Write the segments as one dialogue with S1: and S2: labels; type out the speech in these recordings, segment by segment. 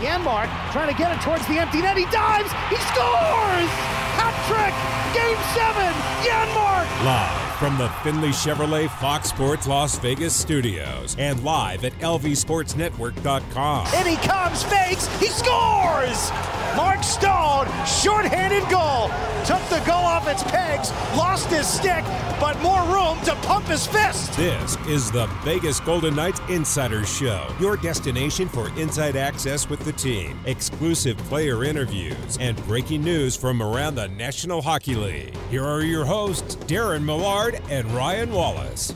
S1: Janmark trying to get it towards the empty net. He dives. He scores. Hat trick. Game seven. Janmark.
S2: Live from the Findlay Chevrolet Fox Sports Las Vegas studios and live at lvsportsnetwork.com.
S1: In he comes, fakes, he scores! Mark Stone, shorthanded goal, took the goal off its pegs, lost his stick, but more room to pump his fist.
S2: This is the Vegas Golden Knights Insider Show, your destination for inside access with the team, exclusive player interviews, and breaking news from around the National Hockey League. Here are your hosts, Darren Millard and Ryan Wallace.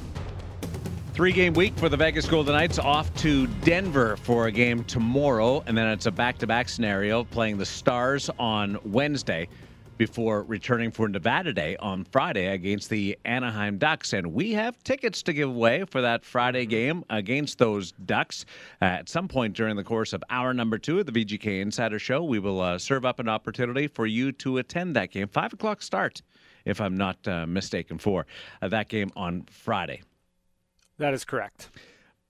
S3: Three game week for the Vegas Golden Knights off to Denver for a game tomorrow, and then it's a back to back scenario playing the Stars on Wednesday before returning for Nevada Day on Friday against the Anaheim Ducks. And we have tickets to give away for that Friday game against those Ducks. Uh, at some point during the course of hour number two of the VGK Insider Show, we will uh, serve up an opportunity for you to attend that game. Five o'clock start, if I'm not uh, mistaken, for uh, that game on Friday.
S4: That is correct.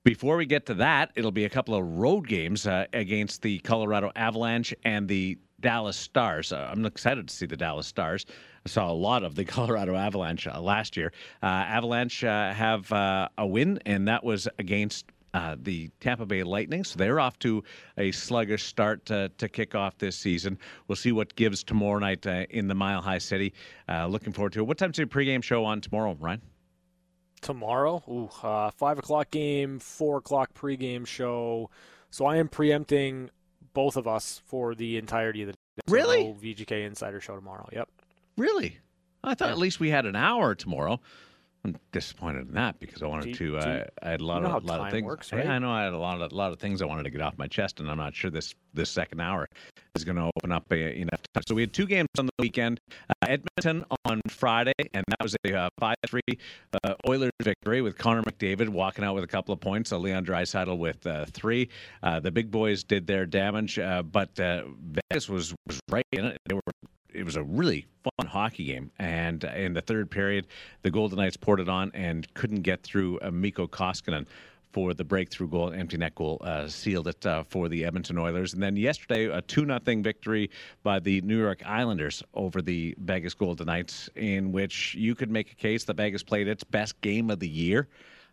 S3: Before we get to that, it'll be a couple of road games uh, against the Colorado Avalanche and the Dallas Stars. Uh, I'm excited to see the Dallas Stars. I saw a lot of the Colorado Avalanche uh, last year. Uh, Avalanche uh, have uh, a win, and that was against uh, the Tampa Bay Lightning. So they're off to a sluggish start to, to kick off this season. We'll see what gives tomorrow night in the Mile High City. Looking forward to it. What time's your pregame show on tomorrow, Ryan?
S4: Tomorrow, ooh, uh, five o'clock game, four o'clock pregame show. So I am preempting both of us for the entirety of the
S3: Really?
S4: VGK Insider Show tomorrow. Yep.
S3: Really? I thought at least we had an hour tomorrow. I'm disappointed in that because I wanted
S4: you-
S3: to. Uh, I had a lot
S4: you know
S3: of
S4: how
S3: lot of things.
S4: works,
S3: Yeah,
S4: right?
S3: I know I had a lot of a lot of things I wanted to get off my chest, and I'm not sure this this second hour is going to open up uh, enough time. So we had two games on the weekend. Uh, Edmonton on Friday, and that was a uh, five three uh, Oilers victory with Connor McDavid walking out with a couple of points. Uh, Leon Draisaitl with uh, three. Uh, the big boys did their damage, uh, but uh, Vegas was was right in it. They were it was a really fun hockey game. And in the third period, the Golden Knights poured it on and couldn't get through uh, Mikko Koskinen for the breakthrough goal, empty net goal, uh, sealed it uh, for the Edmonton Oilers. And then yesterday, a 2 0 victory by the New York Islanders over the Vegas Golden Knights, in which you could make a case that Vegas played its best game of the year.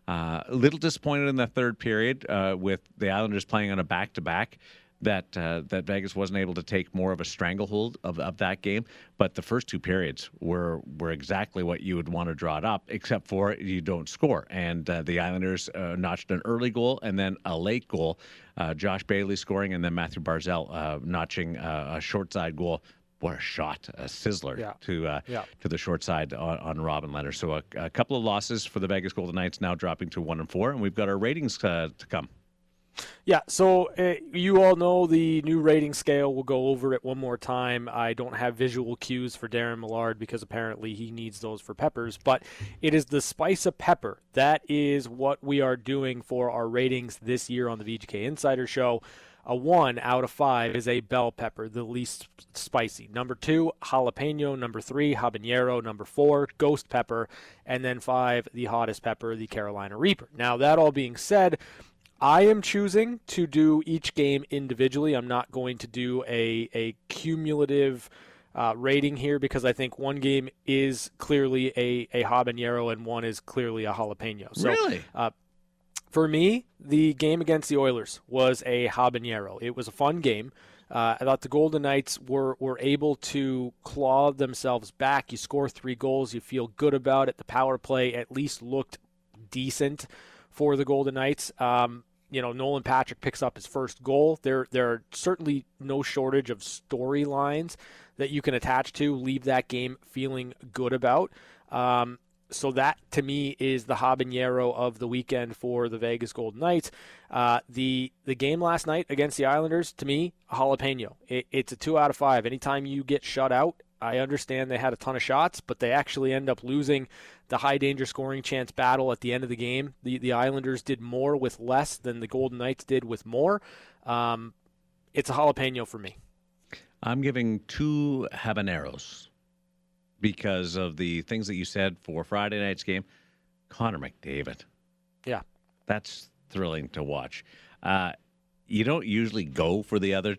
S3: Uh, a little disappointed in the third period uh, with the Islanders playing on a back to back that uh, that Vegas wasn't able to take more of a stranglehold of, of that game. But the first two periods were were exactly what you would want to draw it up, except for you don't score. And uh, the Islanders uh, notched an early goal and then a late goal. Uh, Josh Bailey scoring and then Mathew Barzal uh, notching uh, a short side goal. What a shot, a sizzler
S4: Yeah.
S3: to uh,
S4: Yeah.
S3: to the short side on, on Robin Lehner. So a, a couple of losses for the Vegas Golden Knights now dropping to one and four, and we've got our ratings uh, to come.
S4: Yeah, so uh, you all know the new rating scale. We'll go over it one more time. I don't have visual cues for Darren Millard because apparently he needs those for peppers, but it is the spice of pepper. That is what we are doing for our ratings this year on the VGK Insider Show. A one out of five is a bell pepper, the least spicy. Number two, jalapeno. Number three, habanero. Number four, ghost pepper. And then five, the hottest pepper, the Carolina Reaper. Now, that all being said, I am choosing to do each game individually. I'm not going to do a, a cumulative uh, rating here because I think one game is clearly a, a habanero and one is clearly a jalapeno. So,
S3: Really?
S4: Uh, for me, the game against the Oilers was a habanero. It was a fun game. Uh, I thought the Golden Knights were, were able to claw themselves back. You score three goals, you feel good about it. The power play at least looked decent for the Golden Knights. Um, you know, Nolan Patrick picks up his first goal. There, there are certainly no shortage of storylines that you can attach to, leave that game feeling good about. Um, so that to me is the habanero of the weekend for the Vegas Golden Knights. Uh, the the game last night against the Islanders, to me, a jalapeno. It, it's a two out of five. Anytime you get shut out, I understand they had a ton of shots, but they actually end up losing the high danger scoring chance battle at the end of the game. The the Islanders did more with less than the Golden Knights did with more. Um, it's a jalapeno for me.
S3: I'm giving two habaneros because of the things that you said for Friday night's game. Connor McDavid.
S4: Yeah.
S3: That's thrilling to watch. Uh, you don't usually go for the other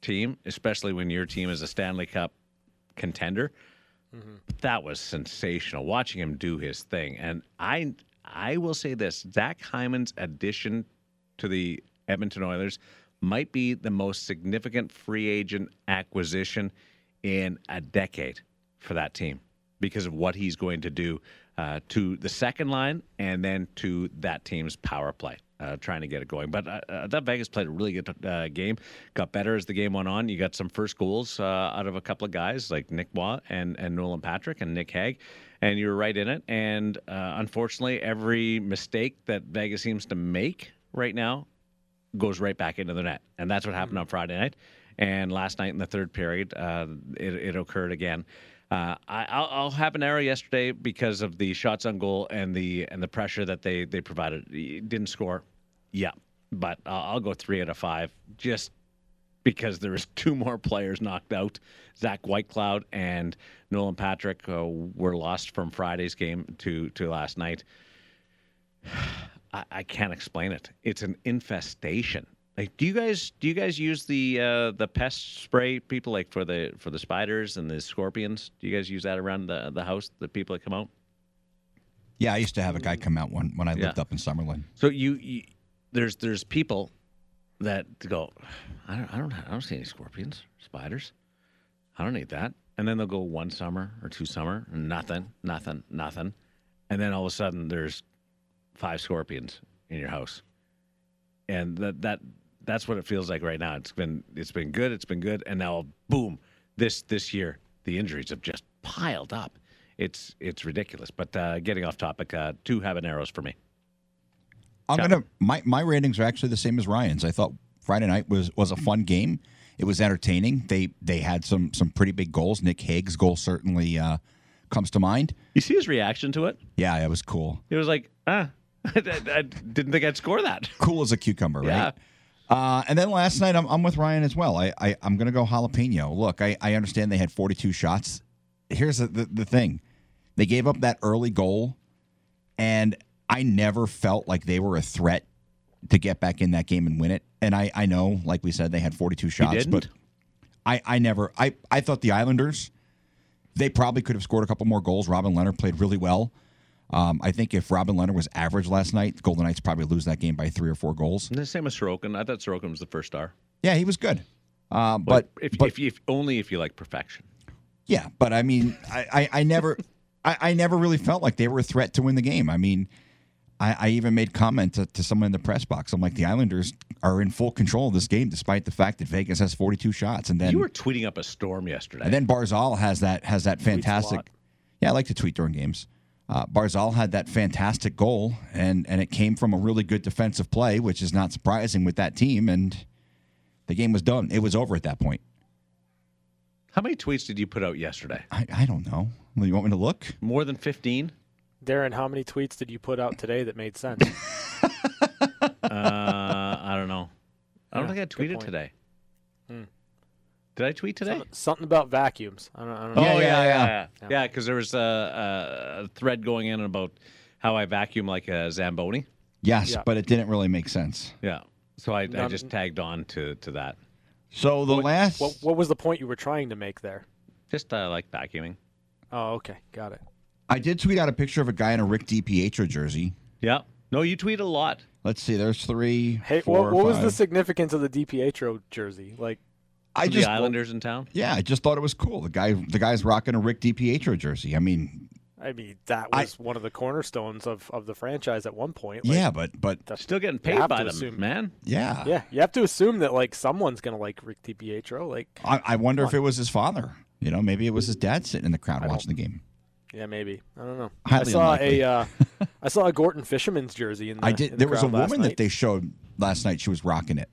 S3: team, especially when your team is a Stanley Cup contender. Mm-hmm. That was sensational watching him do his thing. And I I will say this, Zach Hyman's addition to the Edmonton Oilers might be the most significant free agent acquisition in a decade for that team because of what he's going to do uh, to the second line and then to that team's power play. Uh, trying to get it going, but uh, uh, that Vegas played a really good uh, game. Got better as the game went on. You got some first goals uh, out of a couple of guys like Nick Waugh and and Nolan Patrick and Nick Hague, and you were right in it. And uh, unfortunately, every mistake that Vegas seems to make right now goes right back into the net, and that's what happened on Friday night. And last night in the third period, uh, it, it occurred again. Uh, I, I'll, I'll have an error yesterday because of the shots on goal and the and the pressure that they they provided. Didn't score, yeah, but I'll, I'll go three out of five just because there was two more players knocked out. Zach Whitecloud and Nolan Patrick uh, were lost from Friday's game to to last night. I, I can't explain it. It's an infestation. Like, do you guys do you guys use the uh, the pest spray people like for the for the spiders and the scorpions? Do you guys use that around the the house? The people that come out.
S5: Yeah, I used to have a guy come out when when I lived
S3: Yeah.
S5: up in Summerlin.
S3: So you, you there's there's people that go, I don't I don't I don't see any scorpions, spiders. I don't need that. And then they'll go one summer or two summer, nothing, nothing, nothing. And then all of a sudden there's five scorpions in your house. And that that that's what it feels like right now. It's been it's been good, it's been good, and now boom, this this year the injuries have just piled up. It's it's ridiculous. But uh, getting off topic, uh, two habaneros for me.
S5: I'm gonna my my ratings are actually the same as Ryan's. I thought Friday night was was a fun game. It was entertaining. They they had some some pretty big goals. Nick Hague's goal certainly uh, comes to mind.
S3: You see his reaction to it?
S5: Yeah, it was cool.
S3: It was like, ah, I, I didn't think I'd score that.
S5: Cool as a cucumber,
S3: Yeah.
S5: Uh, and then last night, I'm, I'm with Ryan as well. I, I I'm gonna go jalapeno. Look, I, I understand they had 42 shots. Here's the, the the thing: they gave up that early goal, and I never felt like they were a threat to get back in that game and win it. And I I know, like we said, they had 42 shots, but I I never I I thought the Islanders they probably could have scored a couple more goals. Robin Lehner played really well. Um, I think if Robin Lehner was average last night, Golden Knights probably lose that game by three or four goals.
S3: And the same as Sorokin. I thought Sorokin was the first star.
S5: Yeah, he was good. Um, but
S3: if,
S5: but
S3: if, if only if you like perfection.
S5: yeah, but I mean, I, I, I never, I, I never really felt like they were a threat to win the game. I mean, I, I even made comment to, to someone in the press box. I'm like, the Islanders are in full control of this game, despite the fact that Vegas has 42 shots, and then
S3: you were tweeting up a storm yesterday.
S5: and then Barzal has that has that fantastic. Yeah, I like to tweet during games. Uh, Barzal had that fantastic goal, and and it came from a really good defensive play, which is not surprising with that team. And the game was done. It was over at that point.
S3: How many tweets did you put out yesterday?
S5: I, I don't know. You want me to look?
S3: More than 15?
S4: Darren, how many tweets did you put out today that made sense?
S3: uh, I don't know. I don't
S4: Yeah,
S3: think I tweeted today.
S4: Hmm.
S3: Did I tweet today?
S4: something, something about vacuums. I don't, I don't know.
S3: Oh,
S5: yeah,
S3: yeah,
S5: yeah.
S3: yeah. Yeah, because there was a, a thread going in about how I vacuum like a Zamboni.
S5: Yes,
S4: Yeah.
S5: but it didn't really make sense.
S3: Yeah. So I, I just tagged on to, to that.
S5: So the last,
S4: What, what was the point you were trying to make there?
S3: Just uh, like vacuuming.
S4: Oh, okay, got it.
S5: I did tweet out a picture of a guy in a Rick DiPietro jersey.
S3: Yeah. No, you tweet a lot.
S5: Let's see. There's three.
S4: Hey,
S5: four,
S4: what, what was the significance of the DiPietro jersey? Like,
S5: I just
S3: the
S5: just
S3: Islanders in town.
S5: yeah, I just thought it was cool. The guy, the guy's rocking a Rick DiPietro jersey. I mean,
S4: I mean, that
S5: I-
S4: was one of the cornerstones of, of the franchise at one point. Like,
S5: yeah, but but
S4: that's-
S3: Still getting paid by
S4: to
S3: them,
S4: assume-
S3: man.
S5: yeah,
S4: yeah, you have to assume that like someone's gonna like Rick DiPietro. Like,
S5: I, I wonder if it was his father. You know, maybe it was his dad sitting in the crowd
S4: don't-
S5: watching the game.
S4: yeah, maybe. I don't know.
S5: Highly
S4: I saw
S5: unlikely.
S4: a uh, I saw a Gorton Fisherman's jersey in the,
S5: I
S4: in
S5: did.
S4: the
S5: There was a
S4: crowd last
S5: woman that they showed last night. She was rocking it.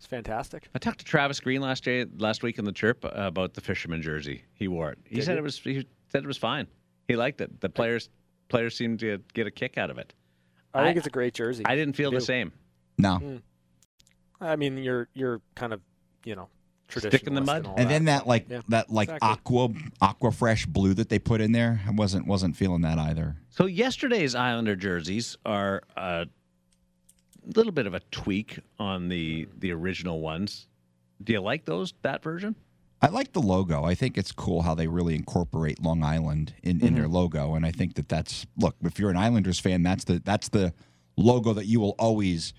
S4: It's fantastic.
S3: I talked to Travis Green last day, last week in the chirp uh, about the fisherman jersey. He wore it. He
S4: Did
S3: said
S4: he?
S3: it was. He said it was fine. He liked it. The players players seemed to get a kick out of it.
S4: I, think it's a great jersey.
S3: I didn't feel the same.
S5: No,
S4: I mean, you're you're kind of you know traditional.
S3: Stick in the mud?
S4: And,
S5: and then that like
S4: Yeah,
S5: that like
S4: exactly.
S5: aqua aqua fresh blue that they put in there. I wasn't wasn't feeling that either.
S3: So yesterday's Islander jerseys are uh, little bit of a tweak on the the original ones. Do you like those that version?
S5: I like the logo. I think it's cool how they really incorporate Long Island in, in their logo, and I think that that's look. If you're an Islanders fan, that's the that's the logo that you will always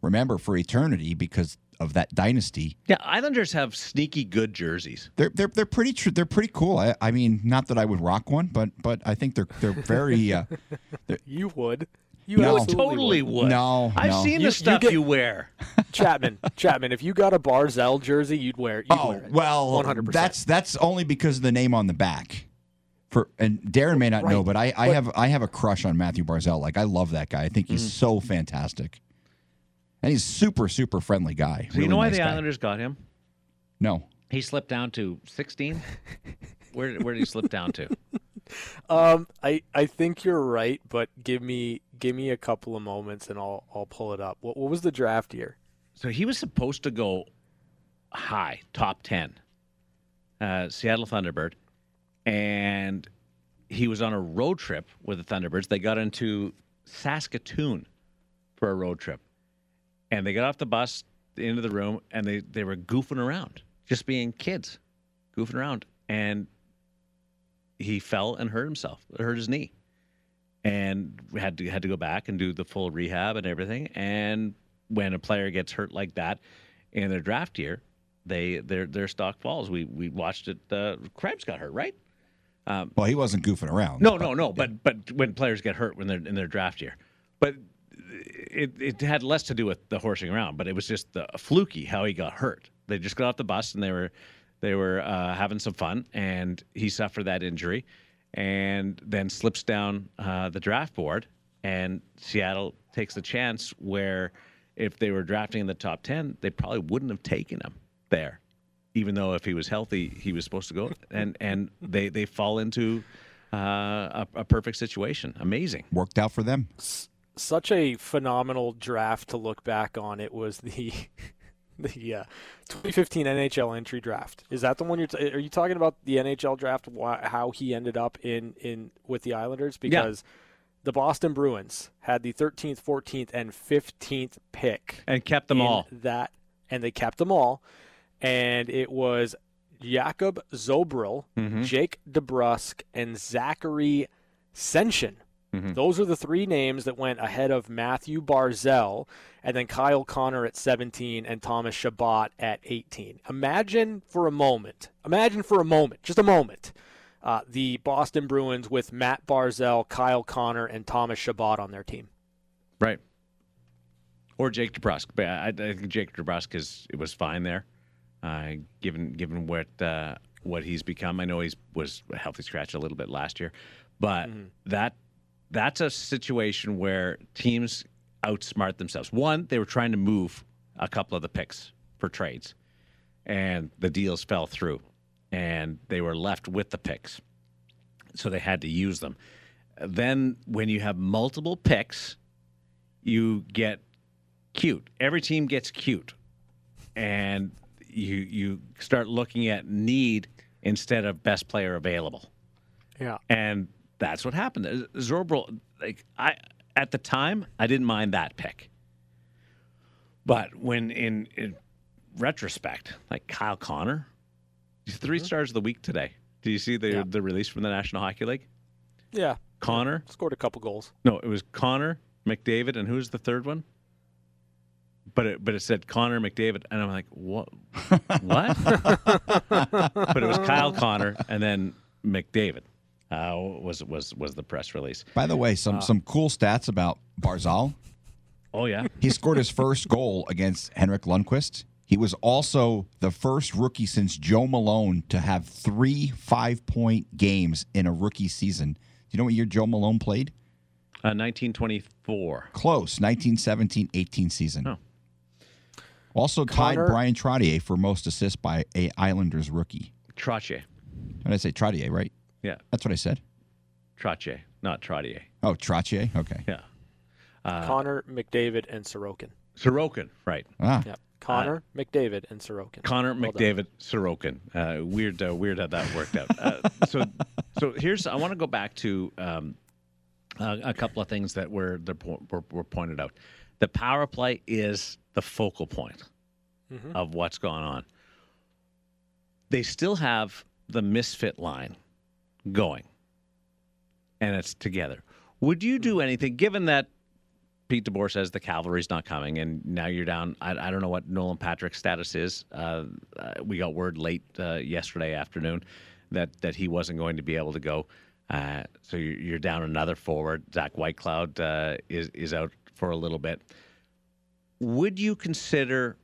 S5: remember for eternity because of that dynasty.
S3: Yeah, Islanders have sneaky good jerseys.
S5: They're they're they're pretty tr- they're pretty cool. I, I mean, not that I would rock one, but but I think they're they're very. Uh,
S4: You would. You
S5: No.
S4: absolutely
S3: Totally
S4: would.
S3: would.
S5: No,
S3: I've
S5: no.
S3: seen
S4: You-
S3: the
S4: you
S3: stuff
S4: get-
S3: you wear.
S4: Chapman, Chapman. If you got a Barzal jersey, you'd wear. You'd
S5: oh
S4: wear it.
S5: well,
S4: 100%.
S5: that's that's only because of the name on the back. For and Darren may not know, but I, I
S4: But-
S5: have I have a crush on Mathew Barzal. Like I love that guy. I think
S3: Mm.
S5: he's so fantastic, and he's super super friendly guy.
S3: So you
S5: Really
S3: know why
S5: nice
S3: the
S5: guy.
S3: Islanders got him?
S5: No,
S3: He slipped down to 16. where where did he slip down to?
S4: Um, I I think you're right, but give me give me a couple of moments and I'll I'll pull it up. What what was the draft year?
S3: So he was supposed to go high, top 10, uh, Seattle Thunderbird. And he was on a road trip with the Thunderbirds. They got into Saskatoon for a road trip. And they got off the bus into the room and they, they were goofing around, just being kids, goofing around. And he fell and hurt himself, hurt his knee. And had to had to go back and do the full rehab and everything. And when a player gets hurt like that in their draft year, they their their stock falls. We we watched it. Uh, Krebs got hurt, right?
S5: well he wasn't goofing around.
S3: No, no, no. But but when players get hurt when they're in their draft year, but it it had less to do with the horsing around, but it was just the fluky how he got hurt. They just got off the bus and they were they were uh, having some fun, and he suffered that injury, and then slips down uh, the draft board, and Seattle takes the chance where if they were drafting in the top ten, they probably wouldn't have taken him there even though if he was healthy, he was supposed to go, and and they they fall into uh, a, a perfect situation. Amazing.
S5: worked out for them.
S4: Such a phenomenal draft to look back on. It was the the uh, 2015 NHL entry draft. Is that the one you're? T- are you talking about the NHL draft? Why, how he ended up in in with the Islanders? Because the Boston Bruins had the 13th, 14th, and 15th pick.
S3: And kept them all.
S4: That and they kept them all, and it was Jakub Zboril,
S3: Mm-hmm.
S4: Jake DeBrusk, and Zachary Senyshyn.
S3: Mm-hmm.
S4: Those are the three names that went ahead of Mathew Barzal, and then Kyle Connor at 17 and Thomas Chabot at 18. Imagine for a moment, imagine for a moment, just a moment, uh, the Boston Bruins with Matt Barzal, Kyle Connor, and Thomas Chabot on their team.
S3: Right. Or Jake DeBrusk, but I, I think Jake DeBrusk is it was fine there, uh, given given what uh, what he's become. I know he was a healthy scratch a little bit last year, but that that's a situation where teams outsmart themselves. One, they were trying to move a couple of the picks for trades, and the deals fell through, and they were left with the picks, so they had to use them. Then, when you have multiple picks, you get cute. Every team gets cute, and you you start looking at need instead of best player available,
S4: Yeah.
S3: and that's what happened. Uh, Zboril, like I at the time, I didn't mind that pick, but when in, in retrospect, like Kyle Connor, he's 3 mm-hmm. stars of the week today. Do you see the
S4: Yeah.
S3: the release from the National Hockey League?
S4: Yeah.
S3: Connor,
S4: Scored a couple goals.
S3: no, it was Connor McDavid, and who's the third one? But it but it said Connor McDavid, and I'm like, what? What? but it was Kyle Connor, and then McDavid uh, was was was the press release.
S5: By the way, some some cool stats about Barzal.
S3: Oh yeah,
S5: He scored his first goal against Henrik Lundqvist. He was also the first rookie since Joe Malone to have three five point games in a rookie season. Do you know what year Joe Malone played?
S3: uh, 1924.
S5: Close, 1917 18 season.
S3: Oh.
S5: Also tied
S4: Connor-
S5: Bryan Trottier for most assists by a Islanders rookie.
S3: Trottier,
S5: What did I say? Trottier, right?
S3: Yeah,
S5: That's what I said.
S3: Trottier, not Trottier.
S5: Oh, Trottier? Okay.
S3: Yeah, Uh,
S4: Connor, McDavid, and Sorokin.
S3: Sorokin, right?
S5: Ah,
S4: Yep. Connor, McDavid, and Sorokin.
S3: Connor
S4: Well done.
S3: McDavid Sorokin. Uh, weird, uh, weird how that worked out. Uh, so, so here's I want to go back to um, a, a couple of things that were, that were were pointed out. The power play is the focal point mm-hmm. of what's going on. They still have the misfit line going, and it's together. Would you do anything, given that Pete DeBoer says the cavalry's not coming, and now you're down? I, I don't know what Nolan Patrick's status is. Uh, uh, we got word late uh, yesterday afternoon that that he wasn't going to be able to go. Uh, so you're, you're, down another forward. Zach Whitecloud uh, is is out for a little bit. Would you consider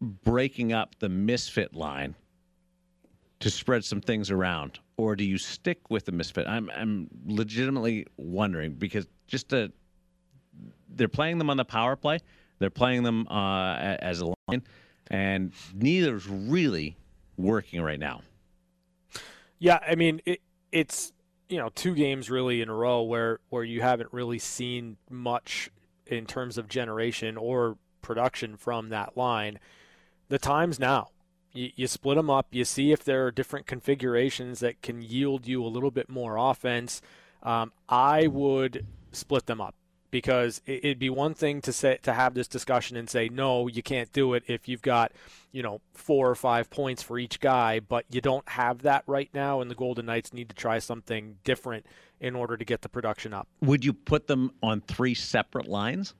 S3: breaking up the misfit line to spread some things around, or do you stick with the misfit? I'm I'm legitimately wondering because just to, they're playing them on the power play, they're playing them uh, as a line, and neither's really working right now.
S4: Yeah, I mean it, it's you know two games really in a row where where you haven't really seen much in terms of generation or production from that line. The time's now. You, you split them up. You see if there are different configurations that can yield you a little bit more offense. Um, I would split them up because it'd be one thing to say to have this discussion and say no you can't do it if you've got you know four or five points for each guy but you don't have that right now and the golden knights need to try something different in order to get the production up
S3: would you put them on three separate lines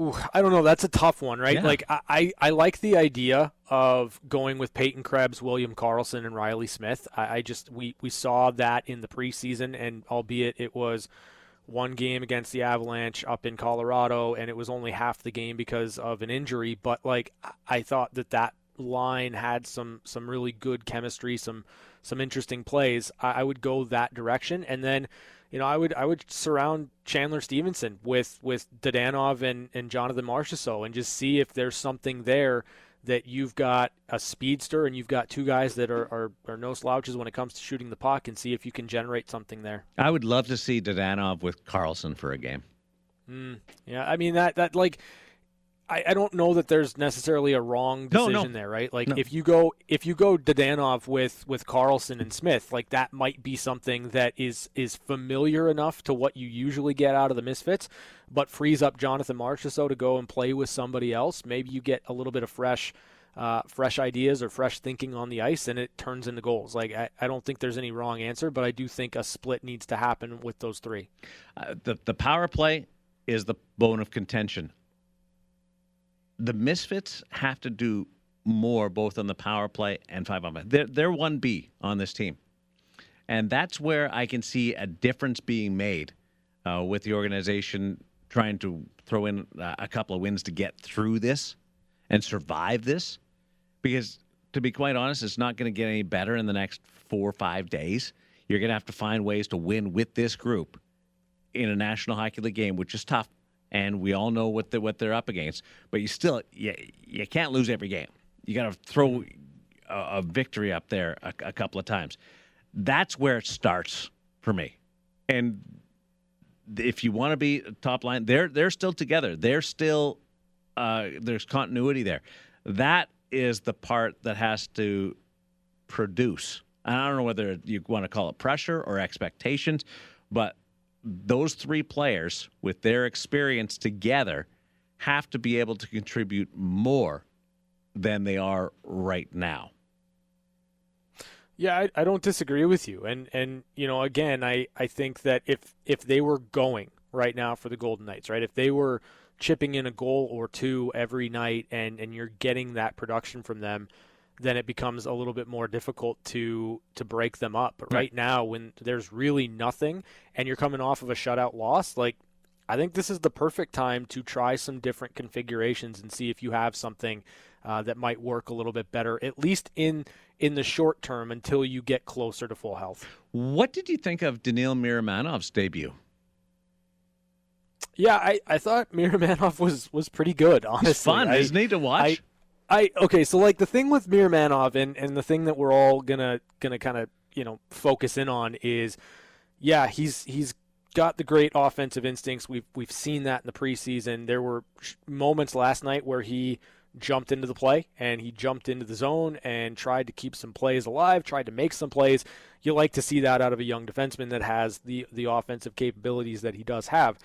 S4: Ooh, I don't know. That's a tough one, right? Yeah. Like I, I like the idea of going with Peyton Krebs, William Karlsson, and Reilly Smith. I, I just we we saw that in the preseason, and albeit it was one game against the Avalanche up in Colorado, and it was only half the game because of an injury. But like I thought that that line had some some really good chemistry, some some interesting plays. I, I would go that direction, and then you know, I would I would surround Chandler Stephenson with with Dadonov and and Jonathan Marchessault and just see if there's something there that you've got a speedster and you've got two guys that are, are, are no slouches when it comes to shooting the puck and see if you can generate something there.
S3: I would love to see Dadonov with Karlsson for a game.
S4: Mm, yeah, I mean that that like I, I don't know that there's necessarily a wrong decision no, no. there, right? Like no. if you go if you go Dadonov with with Karlsson and Smith, like that might be something that is is familiar enough to what you usually get out of the Misfits, but frees up Jonathan Marchessault to go and play with somebody else. Maybe you get a little bit of fresh. Uh, fresh ideas or fresh thinking on the ice, and it turns into goals. Like I, I, don't think there's any wrong answer, but I do think a split needs to happen with those three.
S3: Uh, the the power play is the bone of contention the Misfits have to do more both on the power play and five on five. They're, they're 1B on this team. And that's where I can see a difference being made uh, with the organization trying to throw in a couple of wins to get through this and survive this. Because to be quite honest, it's not going to get any better in the next four or five days. You're going to have to find ways to win with this group in a National Hockey League game, which is tough and we all know what what they're up against. But you still you, you can't lose every game. You got to throw a, a, victory up there a, a, couple of times. That's where it starts for me. And if you want to be top line, they're they're still together. They're still uh, there's continuity there. That is the part that has to produce. And I don't know whether you want to call it pressure or expectations, but those three players, with their experience together, have to be able to contribute more than they are right now.
S4: Yeah, I, I don't disagree with you. And and you know, again, I, I think that if if they were going right now for the Golden Knights, right? If they were chipping in a goal or two every night and, and you're getting that production from them, then it becomes a little bit more difficult to to break them up. But right, now, when there's really nothing and you're coming off of a shutout loss, like I think this is the perfect time to try some different configurations and see if you have something uh, that might work a little bit better, at least in in the short term until you get closer to full health.
S3: What did you think of Daniil Miromanov's debut?
S4: Yeah, I, I thought Miromanov was was pretty good. Honestly,
S3: He's fun, I, isn't he, to watch?
S4: I, okay, so like the thing with Miromanov and and the thing that we're all gonna gonna kind of you know focus in on is, yeah, he's he's got the great offensive instincts. We've we've seen that in the preseason. There were moments last night where he jumped into the play and he jumped into the zone and tried to keep some plays alive, tried to make some plays. You like to see that out of a young defenseman that has the the offensive capabilities that he does have.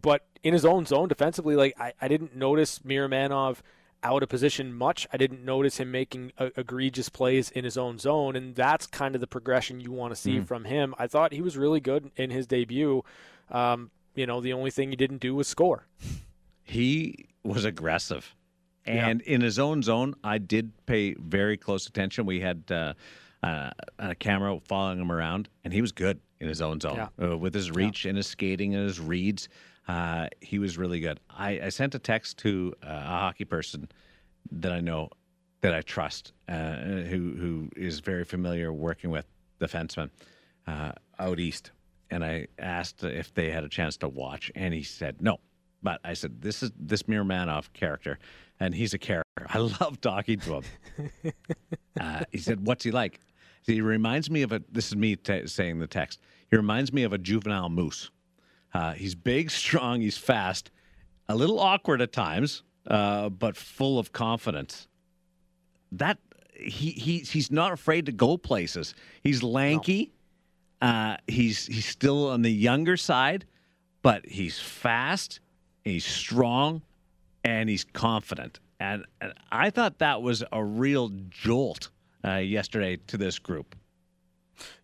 S4: but in his own zone defensively, like I, I didn't notice Miromanov out of position much. I didn't notice him making a, egregious plays in his own zone, and that's kind of the progression you want to see mm. from him. I thought he was really good in his debut. Um, you know, the only thing he didn't do was score.
S3: He was aggressive. And yeah. in his own zone, I did pay very close attention. We had uh, uh, a camera following him around, and he was good in his own zone yeah. uh, with his reach yeah. and his skating and his reads. Uh, he was really good. I, I sent a text to uh, a hockey person that I know that I trust, uh, who who is very familiar working with defensemen uh, out east, and I asked if they had a chance to watch, and he said no. But I said this is this Miromanov character, and he's a character. I love talking to him. uh, he said, "What's he like?" He reminds me of a. This is me t- saying the text. He reminds me of a juvenile moose. Uh, he's big, strong, he's fast, a little awkward at times, uh, but full of confidence. That he, he he's not afraid to go places. He's lanky. No. Uh, he's he's still on the younger side, but he's fast. He's strong, and he's confident. And, and I thought that was a real jolt uh, yesterday to this group.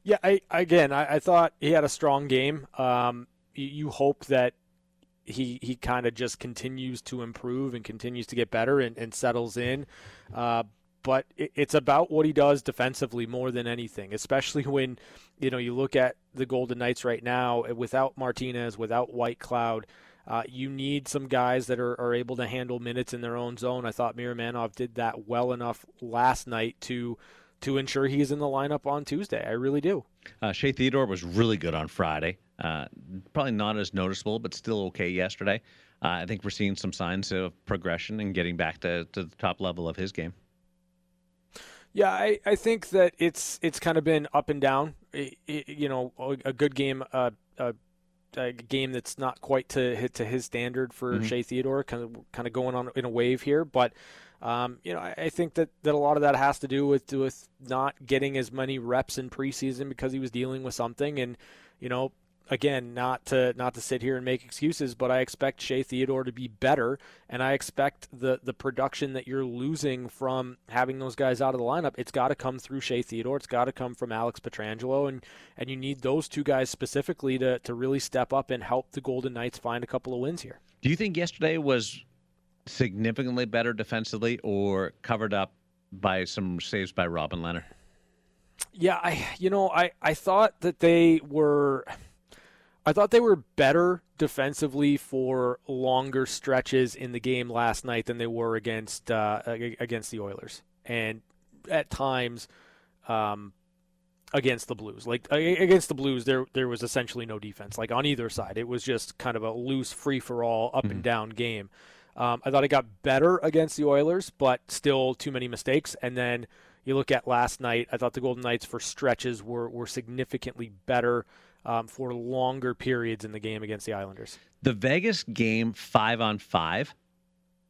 S4: Yeah, I again, I, I thought he had a strong game. Um, you, hope that he he kind of just continues to improve and continues to get better and, and settles in. Uh, but it, it's about what he does defensively more than anything, especially when you know you look at the Golden Knights right now without Martinez, without Whitecloud. Uh, you need some guys that are, are able to handle minutes in their own zone. I thought Miromanov did that well enough last night to to ensure he's in the lineup on Tuesday. I really do.
S3: Uh, Shea Theodore was really good on Friday. Uh, probably not as noticeable, but still okay yesterday. Uh, I think we're seeing some signs of progression and getting back to, to the top level of his game.
S4: Yeah, I, I think that it's it's kind of been up and down. It, it, you know, a, good game, uh, a, a, game that's not quite to hit to his standard for mm-hmm. Shea Theodore, kind of kind of going on in a wave here. But um, you know, I, I, think that, that a lot of that has to do with with not getting as many reps in preseason because he was dealing with something, and you know, again, not to not to sit here and make excuses, but I expect Shea Theodore to be better, and I expect the the production that you're losing from having those guys out of the lineup. It's got to come through Shea Theodore. It's got to come from Alex Pietrangelo, and and you need those two guys specifically to to really step up and help the Golden Knights find a couple of wins here.
S3: Do you think yesterday was significantly better defensively, or covered up by some saves by Robin Lehner?
S4: Yeah, I you know I I thought that they were I thought they were better defensively for longer stretches in the game last night than they were against uh, against the Oilers, and at times um, against the Blues. Like against the Blues, there there was essentially no defense. Like on either side, it was just kind of a loose, free for all, up mm-hmm. and down game. Um, I thought it got better against the Oilers, but still too many mistakes. And then you look at last night, I thought the Golden Knights for stretches were were significantly better um, for longer periods in the game against the Islanders.
S3: The Vegas game five on five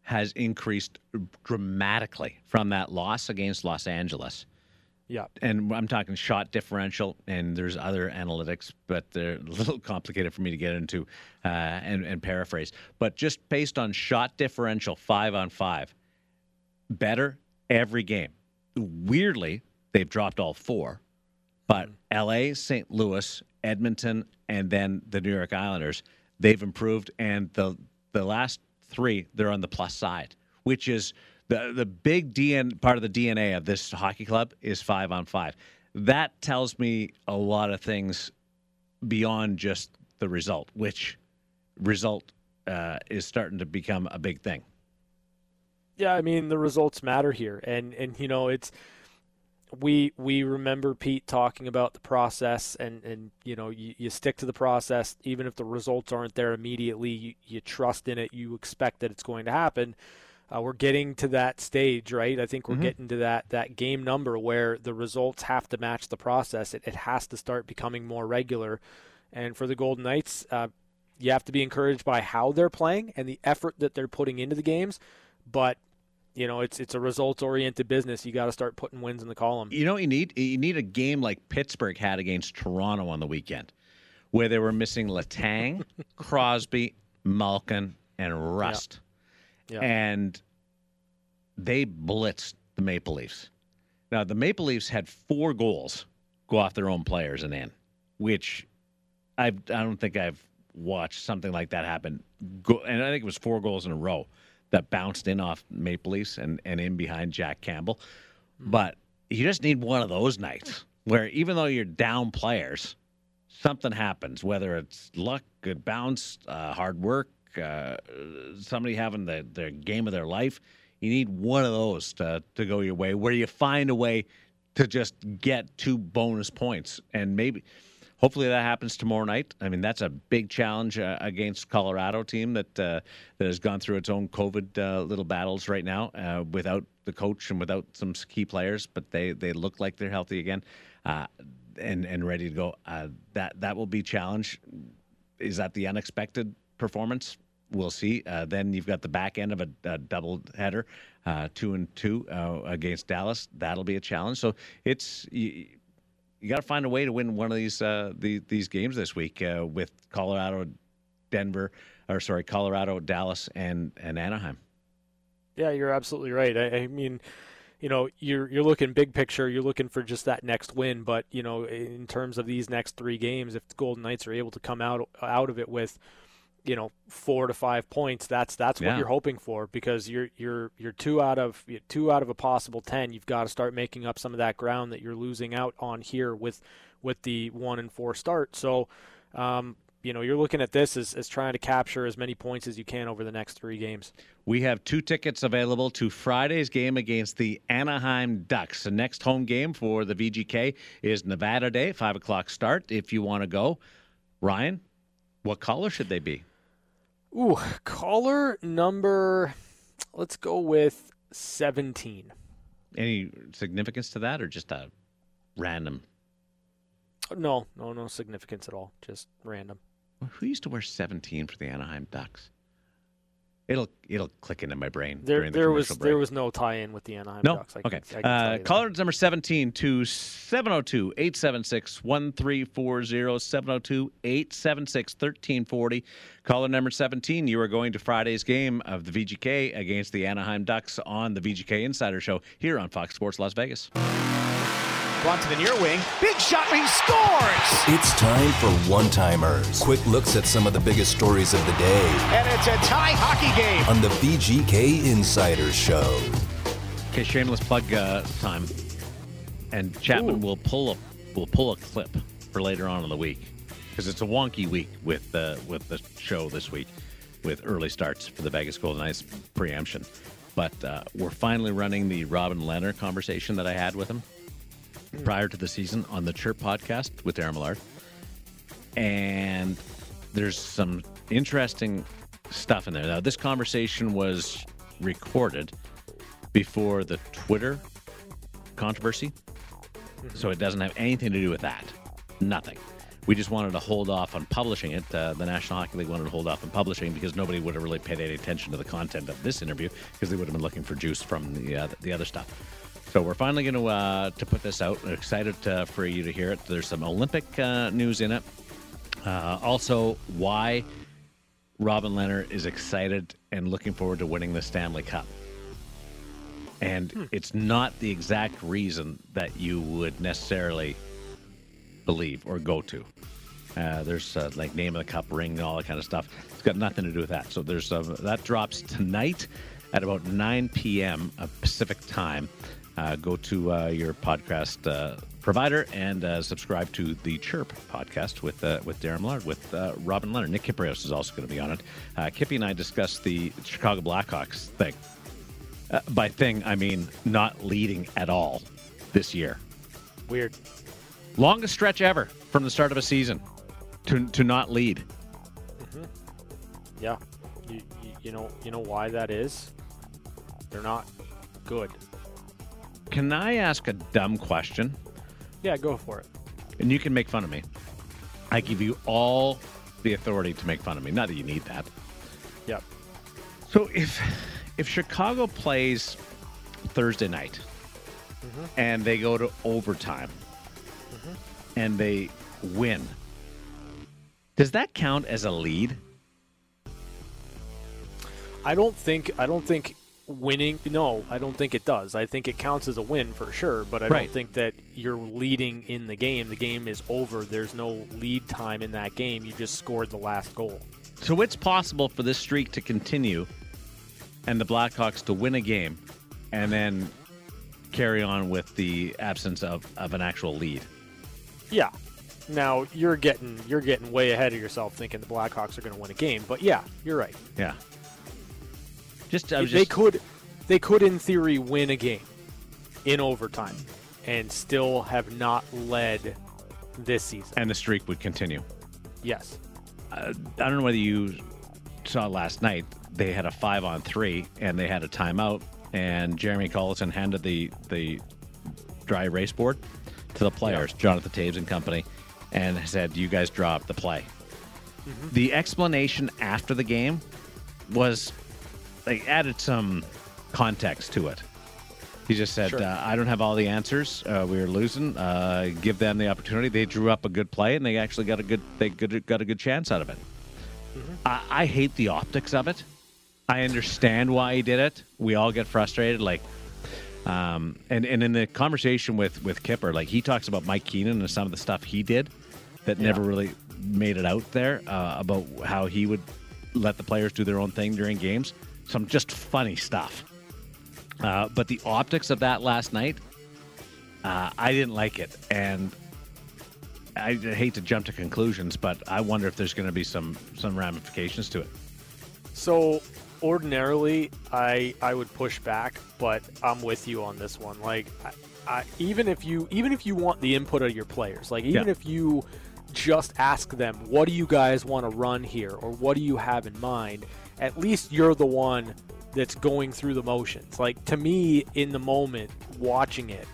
S3: has increased dramatically from that loss against Los Angeles.
S4: Yeah.
S3: And I'm talking shot differential, and there's other analytics, but they're a little complicated for me to get into uh, and, and paraphrase. But just based on shot differential, five on five, better every game. Weirdly, they've dropped all four, but mm-hmm. LA, St. Louis, Edmonton, and then the New York Islanders, they've improved. And the the last three, they're on the plus side, which is the the big DN part of the DNA of this hockey club is five on five. That tells me a lot of things beyond just the result, which result uh, is starting to become a big thing.
S4: Yeah, I mean the results matter here, and and you know it's we we remember Pete talking about the process, and and you know you, you stick to the process even if the results aren't there immediately. You, you trust in it. You expect that it's going to happen. Uh, we're getting to that stage, right? I think we're mm-hmm. getting to that that game number where the results have to match the process. It, it has to start becoming more regular. And for the Golden Knights, uh, you have to be encouraged by how they're playing and the effort that they're putting into the games. But you know, it's it's a results oriented business. You got to start putting wins in the column.
S3: You know, you need you need a game like Pittsburgh had against Toronto on the weekend, where they were missing Letang, Crosby, Malkin, and Rust.
S4: Yeah.
S3: And they blitzed the Maple Leafs. Now, the Maple Leafs had four goals go off their own players and in, which I've, I don't think I've watched something like that happen. Go, and I think it was four goals in a row that bounced in off Maple Leafs and, and in behind Jack Campbell. But you just need one of those nights where even though you're down players, something happens, whether it's luck, good bounce, uh, hard work, uh, somebody having the, the game of their life. You need one of those to, to go your way, where you find a way to just get two bonus points. And maybe, hopefully, that happens tomorrow night. I mean, that's a big challenge uh, against Colorado team that uh, that has gone through its own COVID uh, little battles right now uh, without the coach and without some key players, but they, they look like they're healthy again uh, and, and ready to go. Uh, that, that will be challenge. Is that the unexpected performance? We'll see. Then you've got the back end of a, a double header, two and two against Dallas. That'll be a challenge. So it's you, you got to find a way to win one of these uh, the, these games this week uh, with Colorado, Denver, or sorry, Colorado, Dallas, and and Anaheim.
S4: Yeah, you're absolutely right. I, I mean, you know, you're you're looking big picture. You're looking for just that next win. But you know, in terms of these next three games, if the Golden Knights are able to come out out of it with, you know, four to five points, that's that's what
S3: Yeah.
S4: you're hoping for because you're you're you're two out of two out of a possible ten. You've got to start making up some of that ground that you're losing out on here with with the one and four start. So. Um, you know, you're looking at this as, as trying to capture as many points as you can over the next three games.
S3: We have two tickets available to Friday's game against the Anaheim Ducks. The next home game for the VGK is Nevada Day, 5 o'clock start. If you want to go, Ryan, what color should they be?
S4: Ooh, caller number, let's go with 17.
S3: Any significance to that or just a random?
S4: No, no, no significance at all. Just random.
S3: Who used to wear 17 for the Anaheim Ducks? It'll it'll click into my brain.
S4: There,
S3: during the
S4: there was
S3: commercial
S4: there was no tie-in with the Anaheim
S3: No?
S4: Ducks. I can,
S3: okay.
S4: I can
S3: Uh,
S4: you that.
S3: caller number 17 to 702 876 1340 702 876 1340. Caller number 17, you are going to Friday's game of the VGK against the Anaheim Ducks on the VGK Insider Show here on Fox Sports Las Vegas.
S1: Blunt to the near wing. Big shot. He scores.
S6: It's time for one timers. Quick looks at some of the biggest stories of the day
S1: And it's a tie hockey game.
S6: on the VGK Insider Show.
S3: Okay, shameless plug uh, time. And Chapman will pull a will pull a clip for later on in the week because it's a wonky week with uh, with the show this week with early starts for the Vegas Golden Knights preemption. But uh, we're finally running the Robin Lehner conversation that I had with him prior to the season on the Chirp podcast with Darren Millard. And there's some interesting stuff in there. Now, this conversation was recorded before the Twitter controversy. So it doesn't have anything to do with that. Nothing. We just wanted to hold off on publishing it. Uh, the National Hockey League wanted to hold off on publishing because nobody would have really paid any attention to the content of this interview because they would have been looking for juice from the uh, the other stuff. So we're finally going to uh, to put this out. We're excited uh, for you to hear it. There's some Olympic uh, news in it. Uh, also, why Robin Lehner is excited and looking forward to winning the Stanley Cup. And it's not the exact reason that you would necessarily believe or go to. Uh, there's uh, like name of the cup, ring, and all that kind of stuff. It's got nothing to do with that. So there's uh, that drops tonight at about 9 p.m. Pacific time. Uh, go to uh, your podcast uh, provider and uh, subscribe to the Chirp podcast with uh, with Darren Millard, with uh, Robin Lehner. Nick Kypreos is also going to be on it. Uh, Kippy and I discussed the Chicago Blackhawks thing. Uh, by thing, I mean not leading at all this year.
S4: Weird.
S3: Longest stretch ever from the start of a season to, to not lead.
S4: Yeah. You, you, you know you know why that is? They're not good.
S3: Can I ask a dumb question?
S4: Yeah, go for it.
S3: And you can make fun of me. I give you all the authority to make fun of me. Not that you need that.
S4: Yep.
S3: So if if Chicago plays Thursday night mm-hmm. and they go to overtime mm-hmm. and they win, does that count as a lead?
S4: I don't think I don't think winning. No, I don't think it does. I think it counts as a win for sure, but I
S3: Right.
S4: don't think that you're leading in the game. The game is over. There's no lead time in that game. You just scored the last goal.
S3: So it's possible for this streak to continue and the Blackhawks to win a game and then carry on with the absence of, of an actual lead.
S4: Yeah. Now you're getting you're getting way ahead of yourself thinking the Blackhawks are going to win a game, but yeah, you're right.
S3: Yeah. Just, I was
S4: they could they could in theory win a game in overtime and still have not led this season.
S3: and the streak would continue.
S4: Yes.
S3: Uh, I don't know whether you saw last night. They had a five on three, and they had a timeout. And Jeremy Colleton handed the the dry erase board to the players, Jonathan Toews and company, and said, "You guys dropped the play." Mm-hmm. The explanation after the game was they added some context to it. He just said,
S4: Sure.
S3: uh, "I don't have all the answers. Uh, we are losing. Uh, give them the opportunity. They drew up a good play, and they actually got a good they good, got a good chance out of it. I, I hate the optics of it. I understand why he did it. We all get frustrated, like." Um, and, and in the conversation with, with Kipper, like he talks about Mike Keenan and some of the stuff he did that never really made it out there uh, about how he would let the players do their own thing during games. Some just funny stuff. Uh, but the optics of that last night, uh, I didn't like it, and I hate to jump to conclusions, but I wonder if there's going to be some some ramifications to it.
S4: So ordinarily, I I would push back, but I'm with you on this one. Like, I, I, even if you even if you want the input of your players, like even
S3: Yeah.
S4: if you just ask them, what do you guys want to run here, or what do you have in mind? At least you're the one that's going through the motions. Like to me, in the moment, watching it,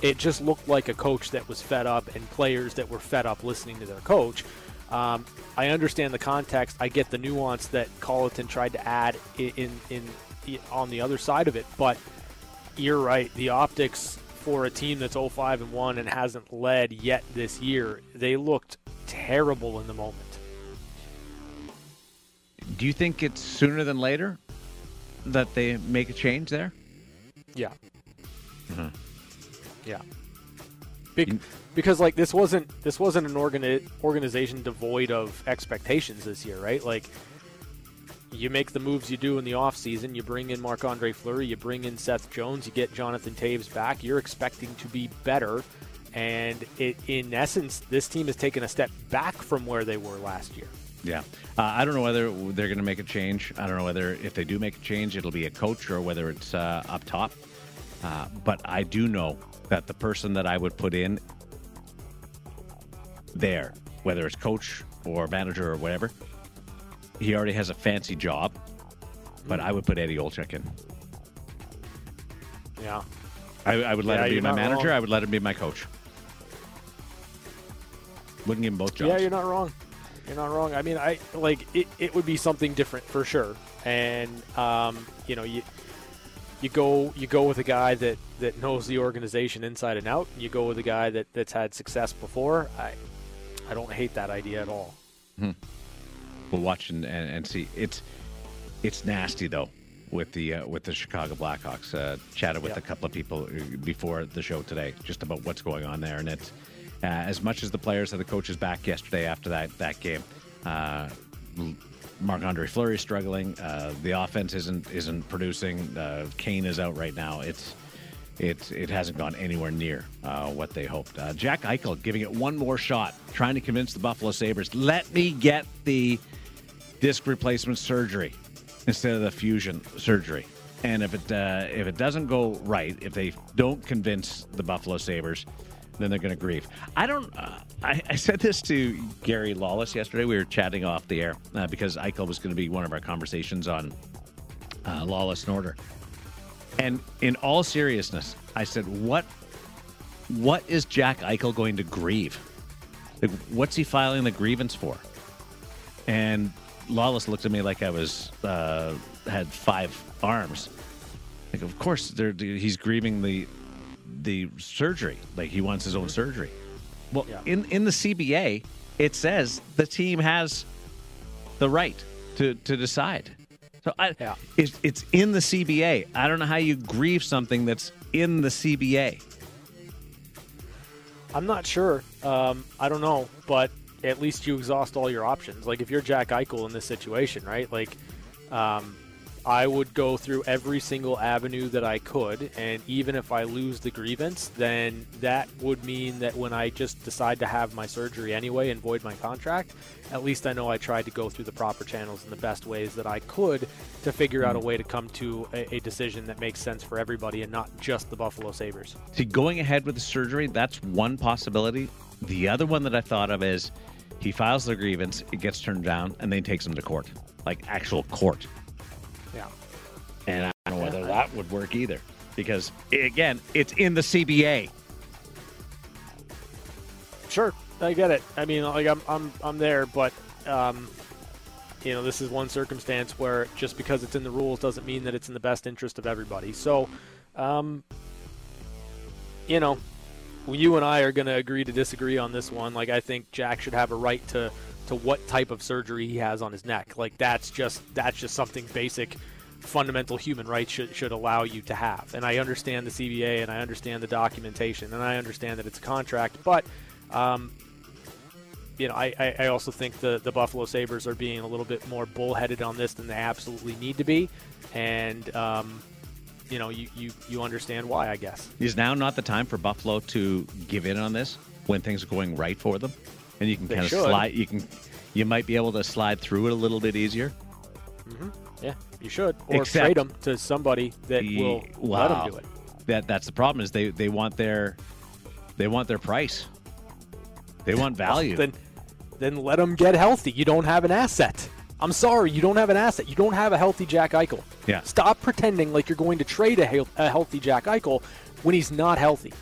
S4: it just looked like a coach that was fed up and players that were fed up listening to their coach. Um, I understand the context. I get the nuance that Colleton tried to add in, in, in, on the other side of it, but you're right. The optics for a team that's 05 and 1 and hasn't led yet this year, they looked terrible in the moment.
S3: Do you think it's sooner than later that they make a change there?
S4: Yeah. Mm-hmm. Yeah. Big, because like this wasn't this wasn't an organi- organization devoid of expectations this year, right? Like you make the moves you do in the offseason, you bring in Marc Andre Fleury, you bring in Seth Jones, you get Jonathan Toews back, you're expecting to be better. And it, in essence, this team has taken a step back from where they were last year.
S3: Yeah. Uh, I don't know whether they're going to make a change. I don't know whether if they do make a change, it'll be a coach or whether it's uh, up top. Uh, but I do know that the person that I would put in there, whether it's coach or manager or whatever, he already has a fancy job. But I would put Eddie Olczyk in.
S4: Yeah.
S3: I, I would let
S4: Yeah,
S3: him be my manager.
S4: wrong.
S3: I would let him be my coach. Wouldn't give him both jobs.
S4: Yeah, you're not wrong. You're not wrong. I mean, I like it. It would be something different for sure. And um, you know, you you go you go with a guy that that knows the organization inside and out. You go with a guy that that's had success before. I I don't hate that idea at all.
S3: we'll watch and, and, and see. It's it's nasty though with the uh, with the Chicago Blackhawks. Uh, chatted with
S4: Yeah.
S3: a couple of people uh, before the show today just about what's going on there, and it's uh, as much as the players and the coaches back yesterday after that that game. Uh, Marc Andre Fleury struggling. Uh, the offense isn't isn't producing. Uh, Kane is out right now. It's it it hasn't gone anywhere near uh, what they hoped. Uh, Jack Eichel giving it one more shot, trying to convince the Buffalo Sabres, let me get the disc replacement surgery instead of the fusion surgery. And if it uh, if it doesn't go right, if they don't convince the Buffalo Sabres, then they're going to grieve. I don't. Uh, I, I said this to Gary Lawless yesterday. We were chatting off the air uh, because Eichel was going to be one of our conversations on uh, Lawless and Order. And in all seriousness, I said, "What? What is Jack Eichel going to grieve? Like, what's he filing the grievance for?" And Lawless looked at me like I was uh, had five arms. Like, of course, he's grieving the the surgery. Like he wants his own surgery. Well,
S4: Yeah.
S3: in in the CBA, it says the team has the right to to decide. So I,
S4: Yeah.
S3: it's, it's in the CBA. I don't know how you grieve something that's in the CBA.
S4: I'm not sure. Um, I don't know, but at least you exhaust all your options. Like if you're Jack Eichel in this situation, right? Like, um, I would go through every single avenue that I could, and even if I lose the grievance, then that would mean that when I just decide to have my surgery anyway and void my contract, at least I know I tried to go through the proper channels in the best ways that I could to figure out a mm. way to come to a, a decision that makes sense for everybody and not just the Buffalo Sabres.
S3: See, going ahead with the surgery, that's one possibility. The other one that I thought of is he files the grievance, it gets turned down, and then takes him to court, like actual court. And I don't know whether that would work either. Because, again, it's in the CBA.
S4: Sure, I get it. I mean, like I'm, I'm, I'm there, but um, you know, this is one circumstance where just because it's in the rules doesn't mean that it's in the best interest of everybody. So, um, you know, you and I are going to agree to disagree on this one. Like, I think Jack should have a right to to what type of surgery he has on his neck. Like, that's just that's just something basic. Fundamental human rights should, should allow you to have. And I understand the CBA and I understand the documentation and I understand that it's a contract, but um, you know, I, I, also think the, the Buffalo Sabres are being a little bit more bullheaded on this than they absolutely need to be. And, um, you know, you, you, you understand why, I guess.
S3: Is now not the time for Buffalo to give in on this when things are going right for them? And you can
S4: They
S3: kind of
S4: should.
S3: slide, you can, you might be able to slide through it a little bit easier.
S4: Yeah, you should. Or
S3: Except-
S4: trade them to somebody that will let them do it.
S3: That that's the problem is they they want their they want their price. They want value.
S4: Then, then let them get healthy. You don't have an asset. I'm sorry, you don't have an asset. You don't have a healthy Jack Eichel.
S3: Yeah.
S4: Stop pretending like you're going to trade a, a healthy Jack Eichel when he's not healthy.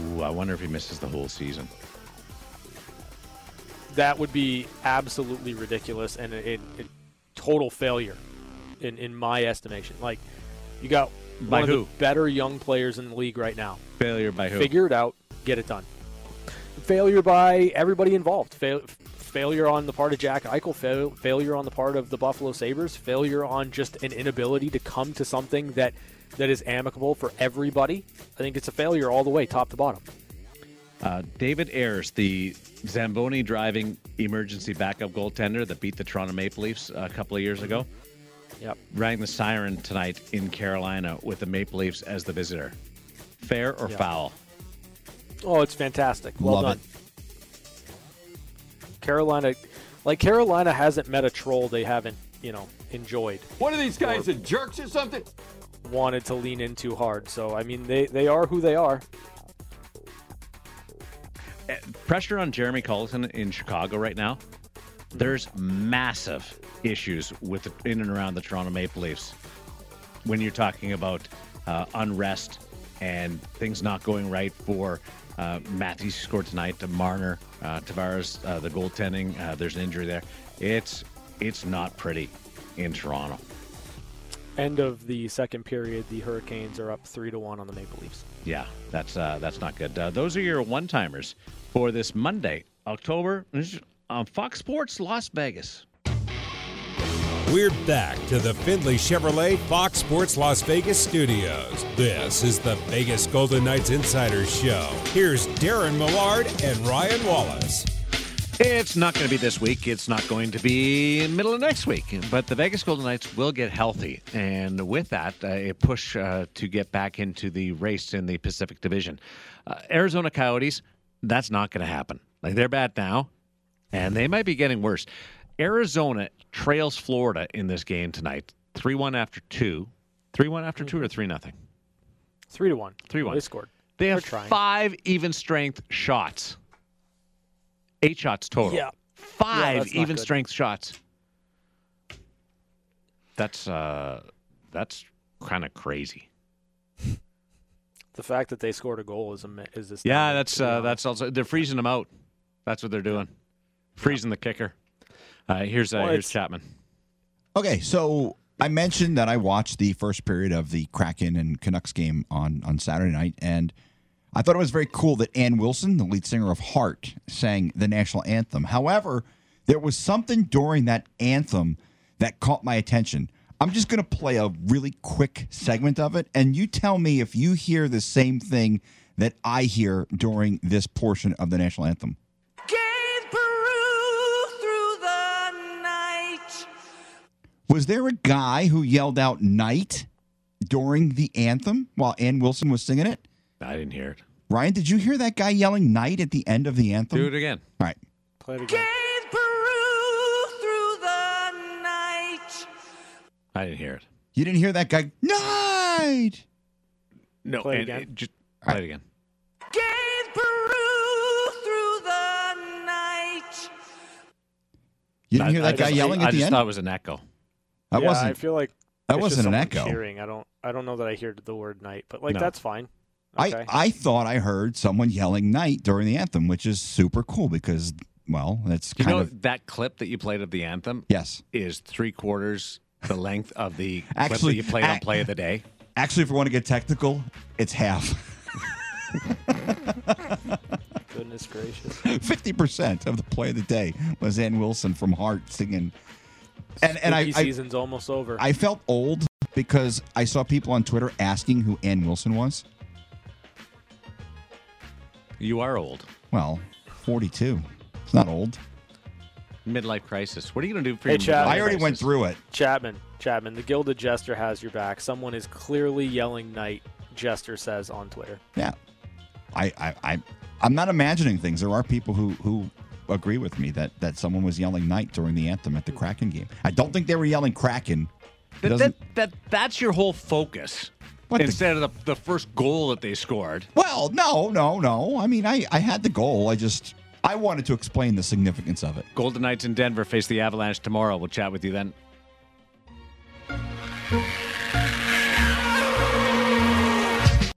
S3: Ooh, I wonder if he misses the whole season.
S4: that would be absolutely ridiculous and it, a total failure in, in my estimation. Like, you got
S3: By
S4: one of the better young players in the league right now.
S3: Failure by who?
S4: Figure it out, get it done. Failure by everybody involved. Fail, failure on the part of Jack Eichel. Fail, failure on the part of the Buffalo Sabres. Failure on just an inability to come to something that that is amicable for everybody. I think it's a failure all the way, top to bottom.
S3: Uh, David Ayres, the Zamboni driving emergency backup goaltender that beat the Toronto Maple Leafs a couple of years ago,
S4: Yep.
S3: rang the siren tonight in Carolina with the Maple Leafs as the visitor. Fair or
S4: Yeah.
S3: foul?
S4: Oh, it's fantastic. Well
S5: Love
S4: done. Carolina, like Carolina hasn't met a troll they haven't, you know, enjoyed,
S7: What are these guys, the jerks or something?
S4: wanted to lean in too hard. So I mean, they they are who they are.
S3: Pressure on Jeremy Colleton in Chicago right now. There's massive issues with the, in and around the Toronto Maple Leafs when you're talking about uh, unrest and things not going right for uh, Matthews scored tonight, to Marner, uh, Tavares, uh, the goaltending. Uh, there's an injury there. It's it's not pretty in Toronto.
S4: End of the second period, the Hurricanes are up three to one on the Maple Leafs.
S3: Yeah, that's uh, that's not good. Uh, those are your one timers for this Monday, October on Fox Sports Las Vegas.
S2: We're back to the Findlay Chevrolet Fox Sports Las Vegas studios. This is the Vegas Golden Knights Insider Show. Here's Darren Millard and Ryan Wallace.
S3: It's not going to be this week. It's not going to be middle of next week. But the Vegas Golden Knights will get healthy, and with that, uh, a push uh, to get back into the race in the Pacific Division. Uh, Arizona Coyotes, that's not going to happen. Like they're bad now, and they might be getting worse. Arizona trails Florida in this game tonight, three-one after two, three-one after two, or three nothing.
S4: Three to one.
S3: Three one.
S4: They scored.
S3: They have five even strength shots. Eight shots total.
S4: Yeah.
S3: Five
S4: that's not
S3: even strength shots. That's uh that's kind of crazy.
S4: The fact that they scored a goal is a is this.
S3: Yeah, that's uh, that's also they're freezing them out. That's what they're doing. Freezing the kicker. Uh, here's uh,
S4: Well,
S3: here's Chapman.
S5: Okay, so I mentioned that I watched the first period of the Kraken and Canucks game on on Saturday night, and I thought it was very cool that Ann Wilson, the lead singer of Heart, sang the national anthem. However, there was something during that anthem that caught my attention. I'm just going to play a really quick segment of it, and you tell me if you hear the same thing that I hear during this portion of the national anthem.
S8: Gave Peru through the night.
S5: Was there a guy who yelled out night during the anthem while Ann Wilson was singing it?
S3: I didn't hear it.
S5: Ryan, did you hear that guy yelling night at the end of the anthem?
S3: Do it again.
S5: All right.
S4: Play it again.
S8: Gave Peru through the night.
S3: I didn't hear it.
S5: You didn't hear that guy night.
S3: No,
S4: Play it again.
S3: it- just play it again.
S8: Gave Peru through the night.
S5: You didn't hear that
S3: I
S5: guy
S3: just-
S5: yelling
S3: I
S5: at the
S3: just
S5: end?
S3: thought it was an echo.
S5: That
S4: yeah,
S5: wasn't
S4: I feel like
S5: that
S4: it's
S5: wasn't
S4: just
S5: an echo.
S4: Cheering. I don't. I don't know that I heard the word night, but like
S3: No.
S4: that's fine. Okay.
S5: I, I thought I heard someone yelling night during the anthem, which is super cool because, well, that's
S3: You
S5: kind
S3: know
S5: of.
S3: that clip that you played of the anthem
S5: Yes.
S3: is three quarters the length of the clip
S5: Actually,
S3: that you played on Play of the Day.
S5: Actually, if we want to get technical, it's half.
S4: Goodness gracious.
S5: 50% of the play of the day was Ann Wilson from Heart singing. And, and I,
S4: Spooky
S5: I,
S4: season's almost over.
S5: I felt old because I saw people on Twitter asking who Ann Wilson was.
S3: You are old.
S5: Well, 42. It's not old.
S3: Midlife crisis. What are you going to do for
S4: Hey,
S3: your
S4: Chad.
S3: midlife
S5: I already went
S3: crisis?
S5: through it.
S4: Chapman, Chapman, the Gilded Jester has your back. Someone is clearly yelling night. Jester says on Twitter.
S5: Yeah. I, I, I, I'm not imagining things. There are people who, who agree with me that, that someone was yelling night during the anthem at the Kraken game. I don't think they were yelling Kraken. It
S3: That,
S5: doesn't-
S3: that, that, that's your whole focus.
S5: What the-
S3: Instead of the, the first goal that they scored.
S5: Well, no, no, no. I mean, I, I had the goal. I just I wanted to explain the significance of it.
S3: Golden Knights in Denver face the Avalanche tomorrow. We'll chat with you then.